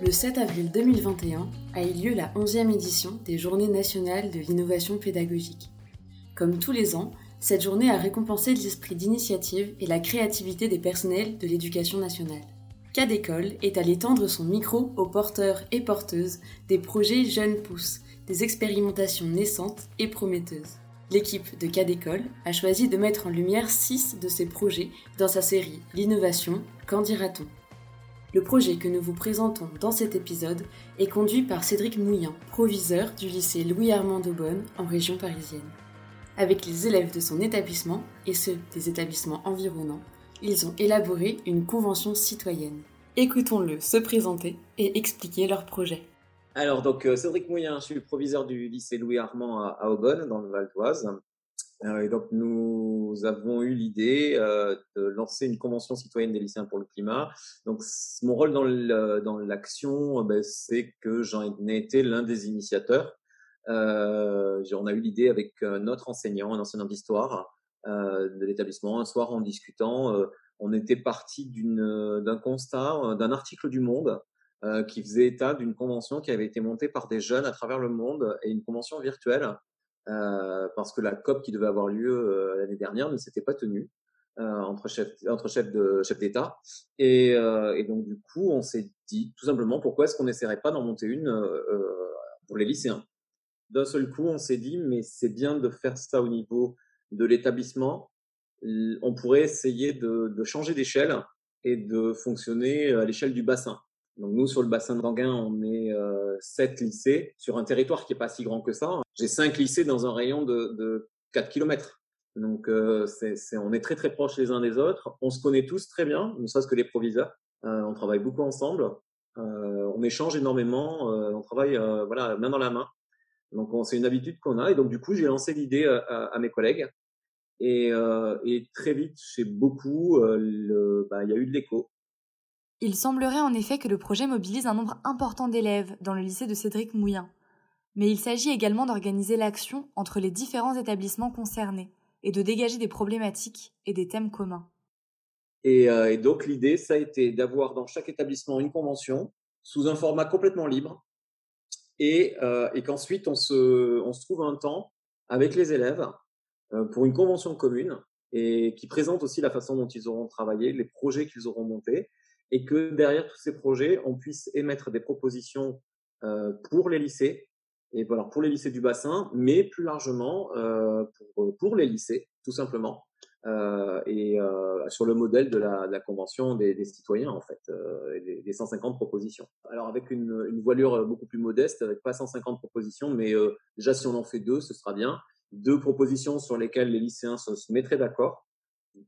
Le 7 avril 2021 a eu lieu la 11e édition des Journées nationales de l'innovation pédagogique. Comme tous les ans, cette journée a récompensé l'esprit d'initiative et la créativité des personnels de l'éducation nationale. Cas d'école est allé tendre son micro aux porteurs et porteuses des projets Jeunes Pousses, des expérimentations naissantes et prometteuses. L'équipe de Cas d'école a choisi de mettre en lumière six de ces projets dans sa série L'innovation, qu'en dira-t-on Le projet que nous vous présentons dans cet épisode est conduit par Cédric Mouillin, proviseur du lycée Louis-Armand d'Aubonne en région parisienne. Avec les élèves de son établissement et ceux des établissements environnants, ils ont élaboré une convention citoyenne. Écoutons-le se présenter et expliquer leur projet. Alors, donc, euh, Cédric Mouillin, je suis proviseur du lycée Louis-Armand à, Aubonne, dans le Val d'Oise. Euh, et donc, nous avons eu l'idée euh, de lancer une convention citoyenne des lycéens pour le climat. Donc, mon rôle dans l'action, ben, c'est que j'en ai été l'un des initiateurs. Euh, on a eu l'idée avec notre enseignant, un enseignant d'histoire de l'établissement. Un soir, en discutant, on était parti d'un constat, d'un article du Monde euh, qui faisait état d'une convention qui avait été montée par des jeunes à travers le monde et une convention virtuelle euh, parce que la COP qui devait avoir lieu euh, l'année dernière ne s'était pas tenue entre chefs entre chefs de chefs d'État. Et, donc du coup on s'est dit tout simplement pourquoi est-ce qu'on n'essaierait pas d'en monter une pour les lycéens? D'un seul coup on s'est dit mais c'est bien de faire ça au niveau de l'établissement. On pourrait essayer de, de changer d'échelle et de fonctionner à l'échelle du bassin. Donc nous, sur le bassin d'Anguin, on est euh, sept lycées sur un territoire qui est pas si grand que ça. J'ai cinq lycées dans un rayon de, de 4 km. Donc euh, on est très très proches les uns des autres. On se connaît tous très bien, ne serait-ce que les proviseurs. Euh, on travaille beaucoup ensemble. Euh, on échange énormément. On travaille voilà main dans la main. Donc c'est une habitude qu'on a. Et donc du coup, j'ai lancé l'idée à, mes collègues. Et, très vite, chez beaucoup, bah, il y a eu de l'écho. Il semblerait en effet que le projet mobilise un nombre important d'élèves dans le lycée de Cédric Mouillin. Mais il s'agit également d'organiser l'action entre les différents établissements concernés et de dégager des problématiques et des thèmes communs. Et, euh, donc l'idée, ça a été d'avoir dans chaque établissement une convention sous un format complètement libre et, euh, qu'ensuite on se, trouve un temps avec les élèves euh, pour une convention commune et qui présente aussi la façon dont ils auront travaillé, les projets qu'ils auront montés et que derrière tous ces projets, on puisse émettre des propositions pour les lycées, et voilà, pour les lycées du bassin, mais plus largement euh, pour, pour, les lycées, tout simplement, euh, et euh, sur le modèle de la, de la convention des, des, citoyens, en fait, euh, des, des, 150 propositions. Alors avec une, une, voilure beaucoup plus modeste, avec pas 150 propositions, mais euh, déjà si on en fait deux, ce sera bien. Deux propositions sur lesquelles les lycéens se, se mettraient d'accord,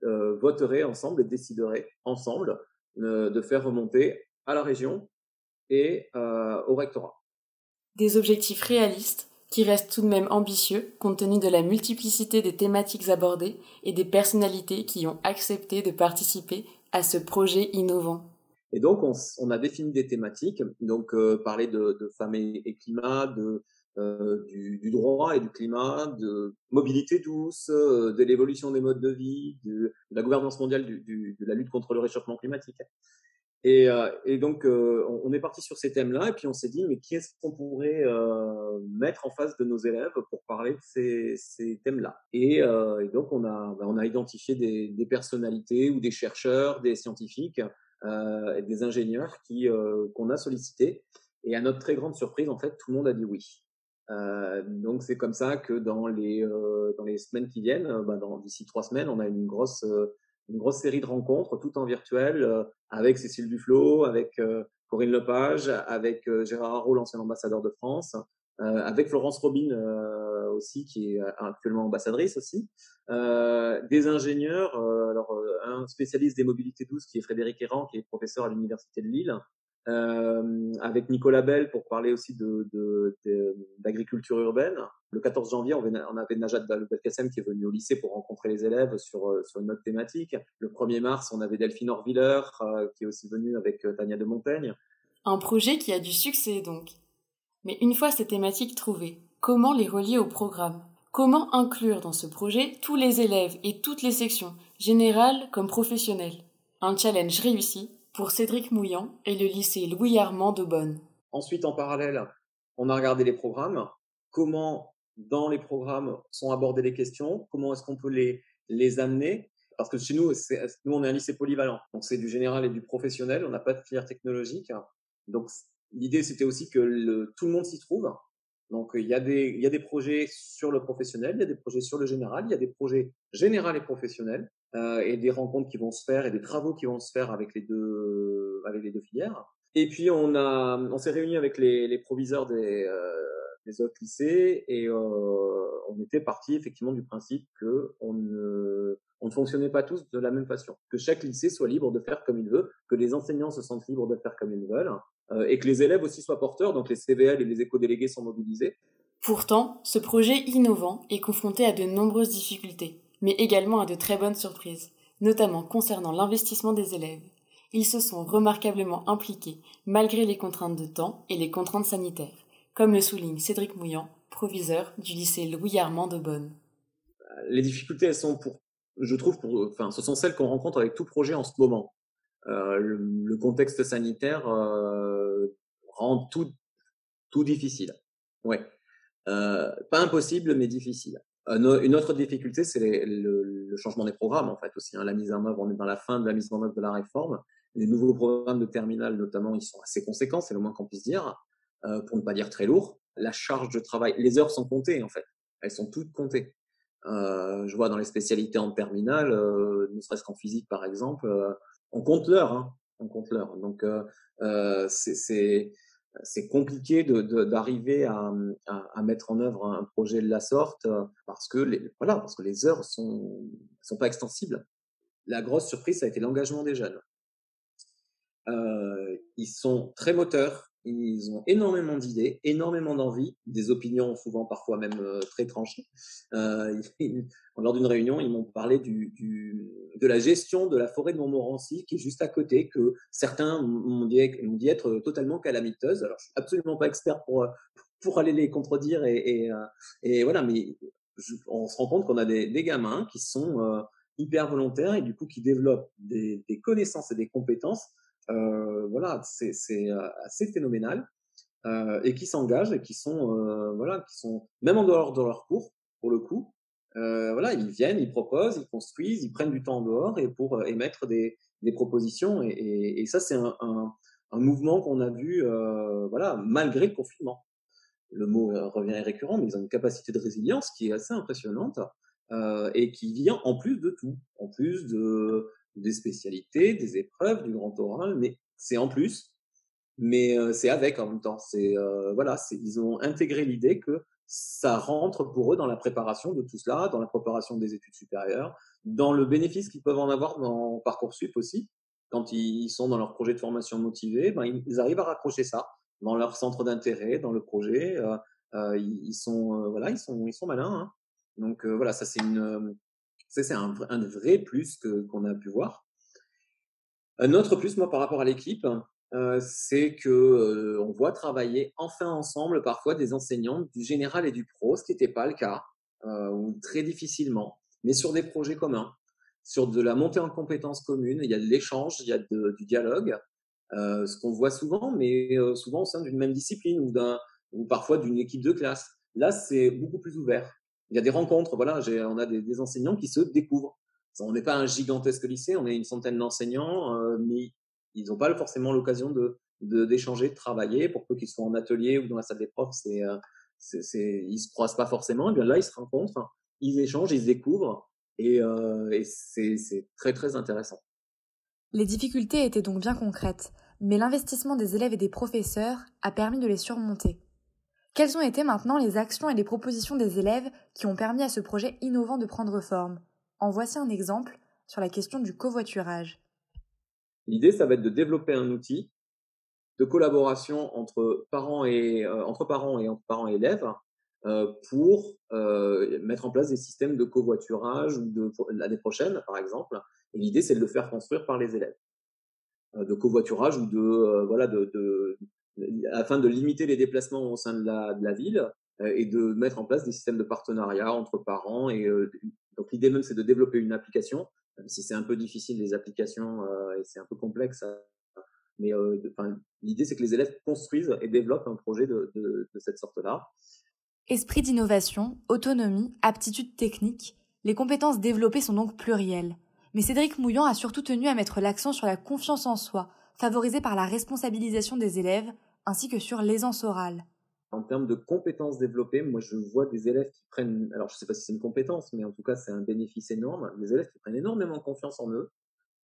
voteraient ensemble et décideraient ensemble euh, de faire remonter à la région et euh, au rectorat. Des objectifs réalistes qui restent tout de même ambitieux compte tenu de la multiplicité des thématiques abordées et des personnalités qui ont accepté de participer à ce projet innovant. Et donc, on, a défini des thématiques, donc euh, parler de, femmes et, climat, de, du, droit et du climat, de mobilité douce, de l'évolution des modes de vie, de, la gouvernance mondiale de la lutte contre le réchauffement climatique. Et, euh, et donc, euh, on est parti sur ces thèmes-là, et puis on s'est dit, mais qui est-ce qu'on pourrait euh, mettre en face de nos élèves pour parler de ces, ces thèmes-là? Et, et, donc, on a, bah, on a identifié des, des, personnalités ou des chercheurs, des scientifiques et des ingénieurs qui qu'on a sollicités. Et à notre très grande surprise, en fait, tout le monde a dit oui. donc, c'est comme ça que dans les dans les semaines qui viennent, bah, d'ici trois semaines, on a une grosse une grosse série de rencontres, tout en virtuel, euh, avec Cécile Duflot, avec euh, Corinne Lepage, avec euh, Gérard Haro, l'ancien ambassadeur de France, avec Florence Robin aussi, qui est actuellement ambassadrice aussi, des ingénieurs, alors un spécialiste des mobilités douces qui est Frédéric Errand, qui est professeur à l'université de Lille, euh, avec Nicolas Bell pour parler aussi de, d'agriculture de, urbaine. Le 14 janvier, on, avait Najat Belkacem qui est venu au lycée pour rencontrer les élèves sur, euh, sur une autre thématique. Le 1er mars, on avait Delphine Orviller euh, qui est aussi venue avec euh, Tania de Montaigne. Un projet qui a du succès donc. Mais une fois ces thématiques trouvées, comment les relier au programme? Comment inclure dans ce projet tous les élèves et toutes les sections, générales comme professionnelles? Un challenge réussi pour Cédric Mouillant et le lycée Louis Armand d'Aubonne. Ensuite, en parallèle, on a regardé les programmes, comment dans les programmes sont abordées les questions, comment est-ce qu'on peut les, les amener? Parce que chez nous, nous, on est un lycée polyvalent. Donc, c'est du général et du professionnel. On n'a pas de filière technologique. Donc, l'idée, c'était aussi que tout le monde s'y trouve. Donc, il y, a des, il y a des projets sur le professionnel, il y a des projets sur le général, il y a des projets général et professionnels, euh, et des rencontres qui vont se faire et des travaux qui vont se faire avec les deux, avec les deux filières. Et puis, on, on s'est réunis avec les, les proviseurs des, euh, des autres lycées et euh, on était parti effectivement du principe que on ne, on ne fonctionnait pas tous de la même façon, que chaque lycée soit libre de faire comme il veut, que les enseignants se sentent libres de faire comme ils veulent, euh, et que les élèves aussi soient porteurs, donc les CVL et les éco-délégués sont mobilisés. Pourtant, ce projet innovant est confronté à de nombreuses difficultés, mais également à de très bonnes surprises, notamment concernant l'investissement des élèves. Ils se sont remarquablement impliqués, malgré les contraintes de temps et les contraintes sanitaires, comme le souligne Cédric Mouillant, proviseur du lycée Louis Armand de Bonn. Les difficultés, elles sont pour, je trouve, pour, enfin, ce sont celles qu'on rencontre avec tout projet en ce moment. Euh, le, contexte sanitaire euh, rend tout, tout difficile. Ouais. Euh, pas impossible, mais difficile. une autre difficulté, c'est le, changement des programmes, en fait, aussi. Hein. La mise en œuvre, on est dans la fin de la mise en œuvre de la réforme. Les nouveaux programmes de terminale, notamment, ils sont assez conséquents, c'est le moins qu'on puisse dire, pour ne pas dire très lourds. La charge de travail, les heures sont comptées, en fait. Elles sont toutes comptées. Euh, je vois dans les spécialités en terminale, euh, ne serait-ce qu'en physique par exemple, euh, on compte l'heure, hein, on compte l'heure. Donc euh, c'est c'est compliqué d'arriver de, à, à, à, mettre en œuvre un projet de la sorte parce que les, voilà parce que les heures sont sont pas extensibles. La grosse surprise ça a été l'engagement des jeunes. Euh, ils sont très moteurs, ils ont énormément d'idées, énormément d'envie, des opinions souvent parfois même euh, très tranchées. Euh, lors d'une réunion, ils m'ont parlé du, du, de la gestion de la forêt de Montmorency, qui est juste à côté, que certains m'ont dit, dit, être totalement calamiteuse. Alors, je suis absolument pas expert pour pour aller les contredire et, et, euh, et voilà, mais on se rend compte qu'on a des, des, gamins qui sont euh, hyper volontaires et du coup qui développent des, des connaissances et des compétences euh, voilà, c'est euh, assez phénoménal euh, et qui s'engagent et qui sont voilà, qui sont même en dehors de leur cours pour le coup. voilà, ils viennent, ils proposent, ils construisent, ils prennent du temps en dehors et pour émettre des, des propositions. Et, ça, c'est un, un, mouvement qu'on a vu, euh, voilà, malgré le confinement. Le mot revient récurrent, mais ils ont une capacité de résilience qui est assez impressionnante euh, et qui vient en plus de tout, en plus de des spécialités, des épreuves, du grand oral, mais c'est en plus, mais euh, c'est avec en même temps. C'est euh, voilà, ils ont intégré l'idée que ça rentre pour eux dans la préparation de tout cela, dans la préparation des études supérieures, dans le bénéfice qu'ils peuvent en avoir dans parcoursup aussi. Quand ils sont dans leur projet de formation motivé, ben, ils arrivent à raccrocher ça dans leur centre d'intérêt, dans le projet. Euh, euh ils sont voilà, ils sont ils sont malins. Hein. Donc voilà, ça c'est une c'est un, vrai plus qu'on a pu voir. Un autre plus, moi, par rapport à l'équipe, euh, c'est que euh, voit travailler enfin ensemble parfois des enseignants du général et du pro, ce qui n'était pas le cas, euh, ou très difficilement, mais sur des projets communs, sur de la montée en compétences communes, il y a de l'échange, il y a du dialogue, ce qu'on voit souvent, mais souvent au sein d'une même discipline ou parfois d'une équipe de classe. Là, c'est beaucoup plus ouvert il y a des rencontres. Voilà, on a des, enseignants qui se découvrent. On n'est pas un gigantesque lycée, on est une centaine d'enseignants, euh, mais ils n'ont pas forcément l'occasion d'échanger, de, travailler. Pour peu qu'ils soient en atelier ou dans la salle des profs, c'est, euh, ils se croisent pas forcément. Et bien là, ils se rencontrent, ils échangent, ils se découvrent, et, euh, et c'est très très intéressant. Les difficultés étaient donc bien concrètes, mais l'investissement des élèves et des professeurs a permis de les surmonter. Quelles ont été maintenant les actions et les propositions des élèves qui ont permis à ce projet innovant de prendre forme? En voici un exemple sur la question du covoiturage. L'idée, ça va être de développer un outil de collaboration entre parents et euh, entre parents et entre parents et élèves euh, pour euh, mettre en place des systèmes de covoiturage l'année prochaine, par exemple. Et l'idée, c'est de le faire construire par les élèves, de covoiturage ou de voilà de, afin de limiter les déplacements au sein de la, ville euh, et de mettre en place des systèmes de partenariat entre parents. Et euh, donc l'idée même, c'est de développer une application, même si c'est un peu difficile les applications euh, et c'est un peu complexe Mais l'idée, c'est que les élèves construisent et développent un projet de, de cette sorte-là. Esprit d'innovation, autonomie, aptitude technique, les compétences développées sont donc plurielles. Mais Cédric Mouillant a surtout tenu à mettre l'accent sur la confiance en soi, favorisée par la responsabilisation des élèves, ainsi que sur l'aisance orale. En termes de compétences développées, moi je vois des élèves qui prennent, alors je ne sais pas si c'est une compétence, mais en tout cas c'est un bénéfice énorme, des élèves qui prennent énormément confiance en eux,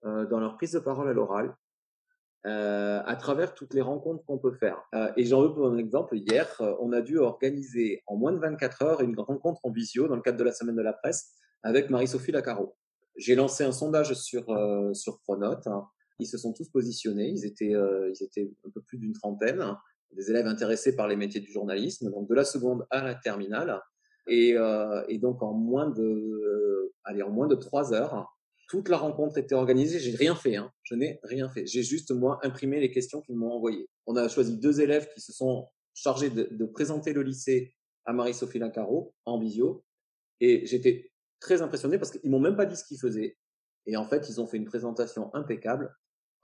euh, dans leur prise de parole à l'oral, euh, à travers toutes les rencontres qu'on peut faire. Euh, et j'en veux pour un exemple, hier, on a dû organiser en moins de 24 heures une rencontre en visio dans le cadre de la semaine de la presse avec Marie-Sophie Lacaro. J'ai lancé un sondage sur, sur Pronote. Ils se sont tous positionnés, ils étaient, ils étaient un peu plus d'une trentaine des élèves intéressés par les métiers du journalisme, donc de la seconde à la terminale. Et, euh, et donc en moins de, euh, allez, en moins de trois heures, toute la rencontre était organisée. J'ai rien fait, hein. je n'ai rien fait. J'ai juste moi imprimé les questions qu'ils m'ont envoyées. On a choisi deux élèves qui se sont chargés de, de présenter le lycée à Marie-Sophie Lincaro en visio, et j'étais très impressionné parce qu'ils m'ont même pas dit ce qu'ils faisaient. Et en fait, ils ont fait une présentation impeccable.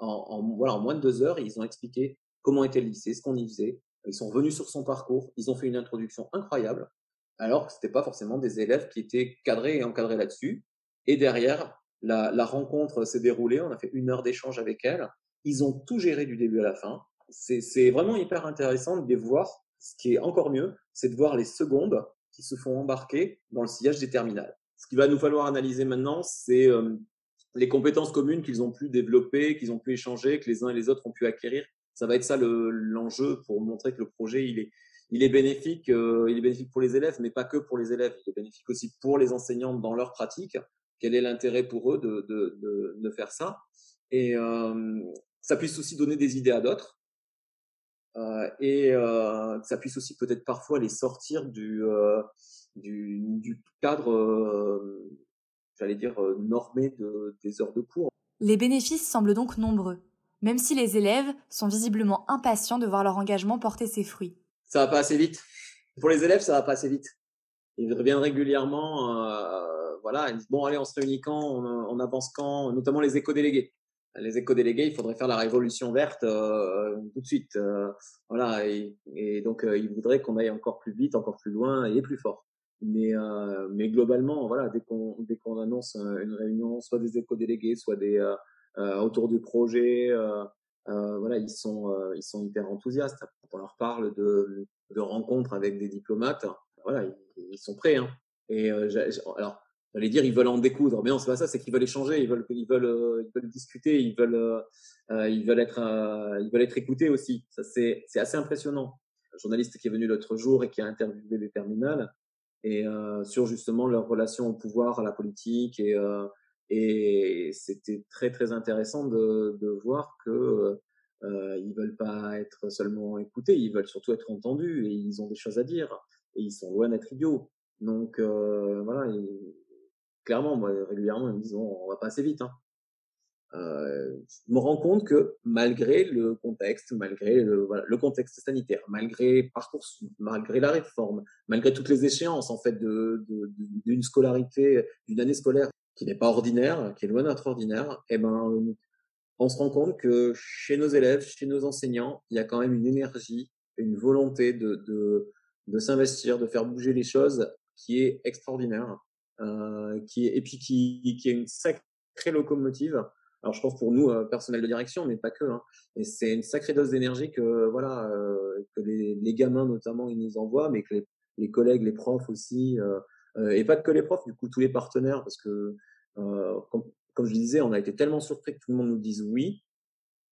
En, voilà, en moins de deux heures, ils ont expliqué comment était le lycée, ce qu'on y faisait. Ils sont venus sur son parcours, ils ont fait une introduction incroyable, alors que c'était pas forcément des élèves qui étaient cadrés et encadrés là-dessus. Et derrière, la, la rencontre s'est déroulée, on a fait une heure d'échange avec elle. Ils ont tout géré du début à la fin. C'est vraiment hyper intéressant de les voir. Ce qui est encore mieux, c'est de voir les secondes qui se font embarquer dans le sillage des terminales. Ce qu'il va nous falloir analyser maintenant, c'est euh, les compétences communes qu'ils ont pu développer, qu'ils ont pu échanger, que les uns et les autres ont pu acquérir. Ça va être ça l'enjeu pour montrer que le projet il est il est bénéfique euh, il est bénéfique pour les élèves mais pas que pour les élèves. Il est bénéfique aussi pour les enseignants dans leur pratique quel est l'intérêt pour eux de, de, de, de, faire ça? Et euh, ça puisse aussi donner des idées à d'autres. Euh, et euh, ça puisse aussi peut-être parfois les sortir du euh, du, du, cadre euh, j'allais dire normé de, des heures de cours les bénéfices semblent donc nombreux même si les élèves sont visiblement impatients de voir leur engagement porter ses fruits. Ça va pas assez vite. Pour les élèves, ça va pas assez vite. Ils reviennent régulièrement, euh, voilà, ils disent bon allez, on se réunit quand, on, avance quand, notamment les éco-délégués. Les éco-délégués, il faudrait faire la révolution verte euh, tout de suite, euh, voilà, et, et donc euh, ils voudraient qu'on aille encore plus vite, encore plus loin et plus fort. Mais, euh, mais globalement, voilà, dès qu'on dès qu'on annonce une réunion, soit des éco-délégués, soit des euh, autour du projet. Euh, euh, voilà, ils sont ils sont hyper enthousiastes. On leur parle de, de rencontres avec des diplomates, voilà, ils, sont prêts. Hein. Et alors, j'allais dire ils veulent en découdre, mais non, c'est pas ça, c'est qu'ils veulent échanger, ils veulent, ils veulent, ils veulent discuter, ils veulent, euh, ils veulent être, ils veulent être écoutés aussi. Ça c'est, c'est assez impressionnant. Un journaliste qui est venu l'autre jour et qui a interviewé les terminales et euh, sur justement leur relation au pouvoir, à la politique et euh, et c'était très très intéressant de, de voir que euh, ils veulent pas être seulement écoutés, ils veulent surtout être entendus et ils ont des choses à dire et ils sont loin d'être idiots. Donc euh, voilà, clairement, moi régulièrement ils me disent on va pas assez vite. Hein. Euh, je me rends compte que malgré le contexte, malgré le, voilà, le contexte sanitaire, malgré parcours, malgré la réforme, malgré toutes les échéances en fait de d'une scolarité, d'une année scolaire qui n'est pas ordinaire, qui est loin d'être ordinaire, eh ben, on se rend compte que chez nos élèves, chez nos enseignants, il y a quand même une énergie, une volonté de, de, de s'investir, de faire bouger les choses qui est extraordinaire, euh, qui est, et puis qui, qui est une sacrée locomotive. Alors je pense pour nous, euh, personnel de direction, mais pas que. Hein. Et c'est une sacrée dose d'énergie que voilà euh, que les, les, gamins notamment ils nous envoient, mais que les, les collègues, les profs aussi, euh, euh, et pas que les profs, du coup tous les partenaires, parce que euh, comme, comme, je disais, on a été tellement surpris que tout le monde nous dise oui,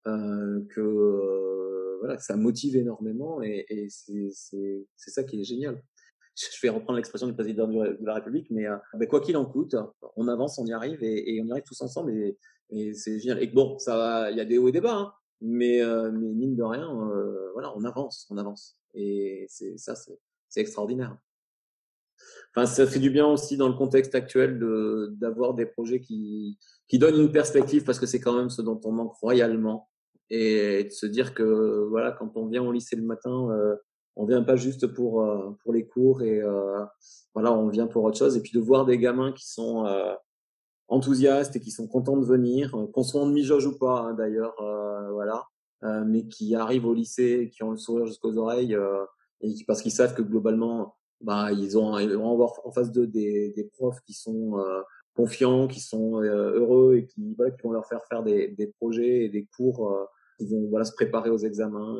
euh, que voilà, ça motive énormément et, et c'est ça qui est génial. Je vais reprendre l'expression du président de la République, mais ben, quoi qu'il en coûte, on avance, on y arrive et, et on y arrive tous ensemble et, et c'est génial. Et bon, ça, il y a des hauts et des bas, hein, mais, mais mine de rien, voilà, on avance, on avance. Et c'est ça, c'est extraordinaire. Enfin, ça fait du bien aussi dans le contexte actuel de d'avoir des projets qui qui donnent une perspective parce que c'est quand même ce dont on manque royalement. Et de se dire que voilà quand on vient au lycée le matin euh, on vient pas juste pour euh, pour les cours et euh, voilà on vient pour autre chose. Et puis de voir des gamins qui sont euh, enthousiastes et qui sont contents de venir qu'on soit en demi-jauge ou pas hein, d'ailleurs voilà mais qui arrivent au lycée, qui ont le sourire jusqu'aux oreilles, et qui, parce qu'ils savent que globalement, bah, ils ont, ils vont avoir en face d'eux des, des profs qui sont confiants, qui sont heureux et qui, voilà, qui vont leur faire faire des, des projets et des cours qui vont voilà se préparer aux examens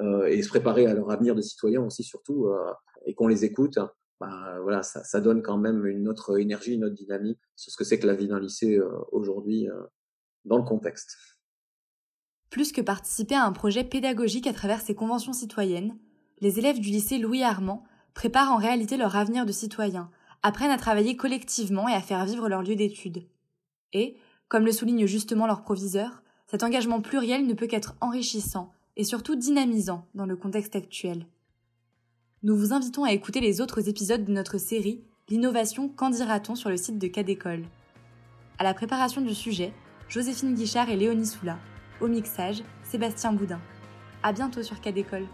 euh, et se préparer à leur avenir de citoyen aussi surtout et qu'on les écoute bah, ça, donne quand même une autre énergie, une autre dynamique sur ce que c'est que la vie d'un lycée euh, aujourd'hui euh, dans le contexte. Plus que participer à un projet pédagogique à travers ces conventions citoyennes, les élèves du lycée Louis Armand préparent en réalité leur avenir de citoyen, apprennent à travailler collectivement et à faire vivre leur lieu d'études. Et, comme le souligne justement leur proviseur, cet engagement pluriel ne peut qu'être enrichissant et surtout dynamisant dans le contexte actuel nous vous invitons à écouter les autres épisodes de notre série L'innovation, qu'en dira-t-on sur le site de Cadécole À la préparation du sujet, Joséphine Guichard et Léonie Soula. Au mixage, Sébastien Boudin. À bientôt sur Cadécole.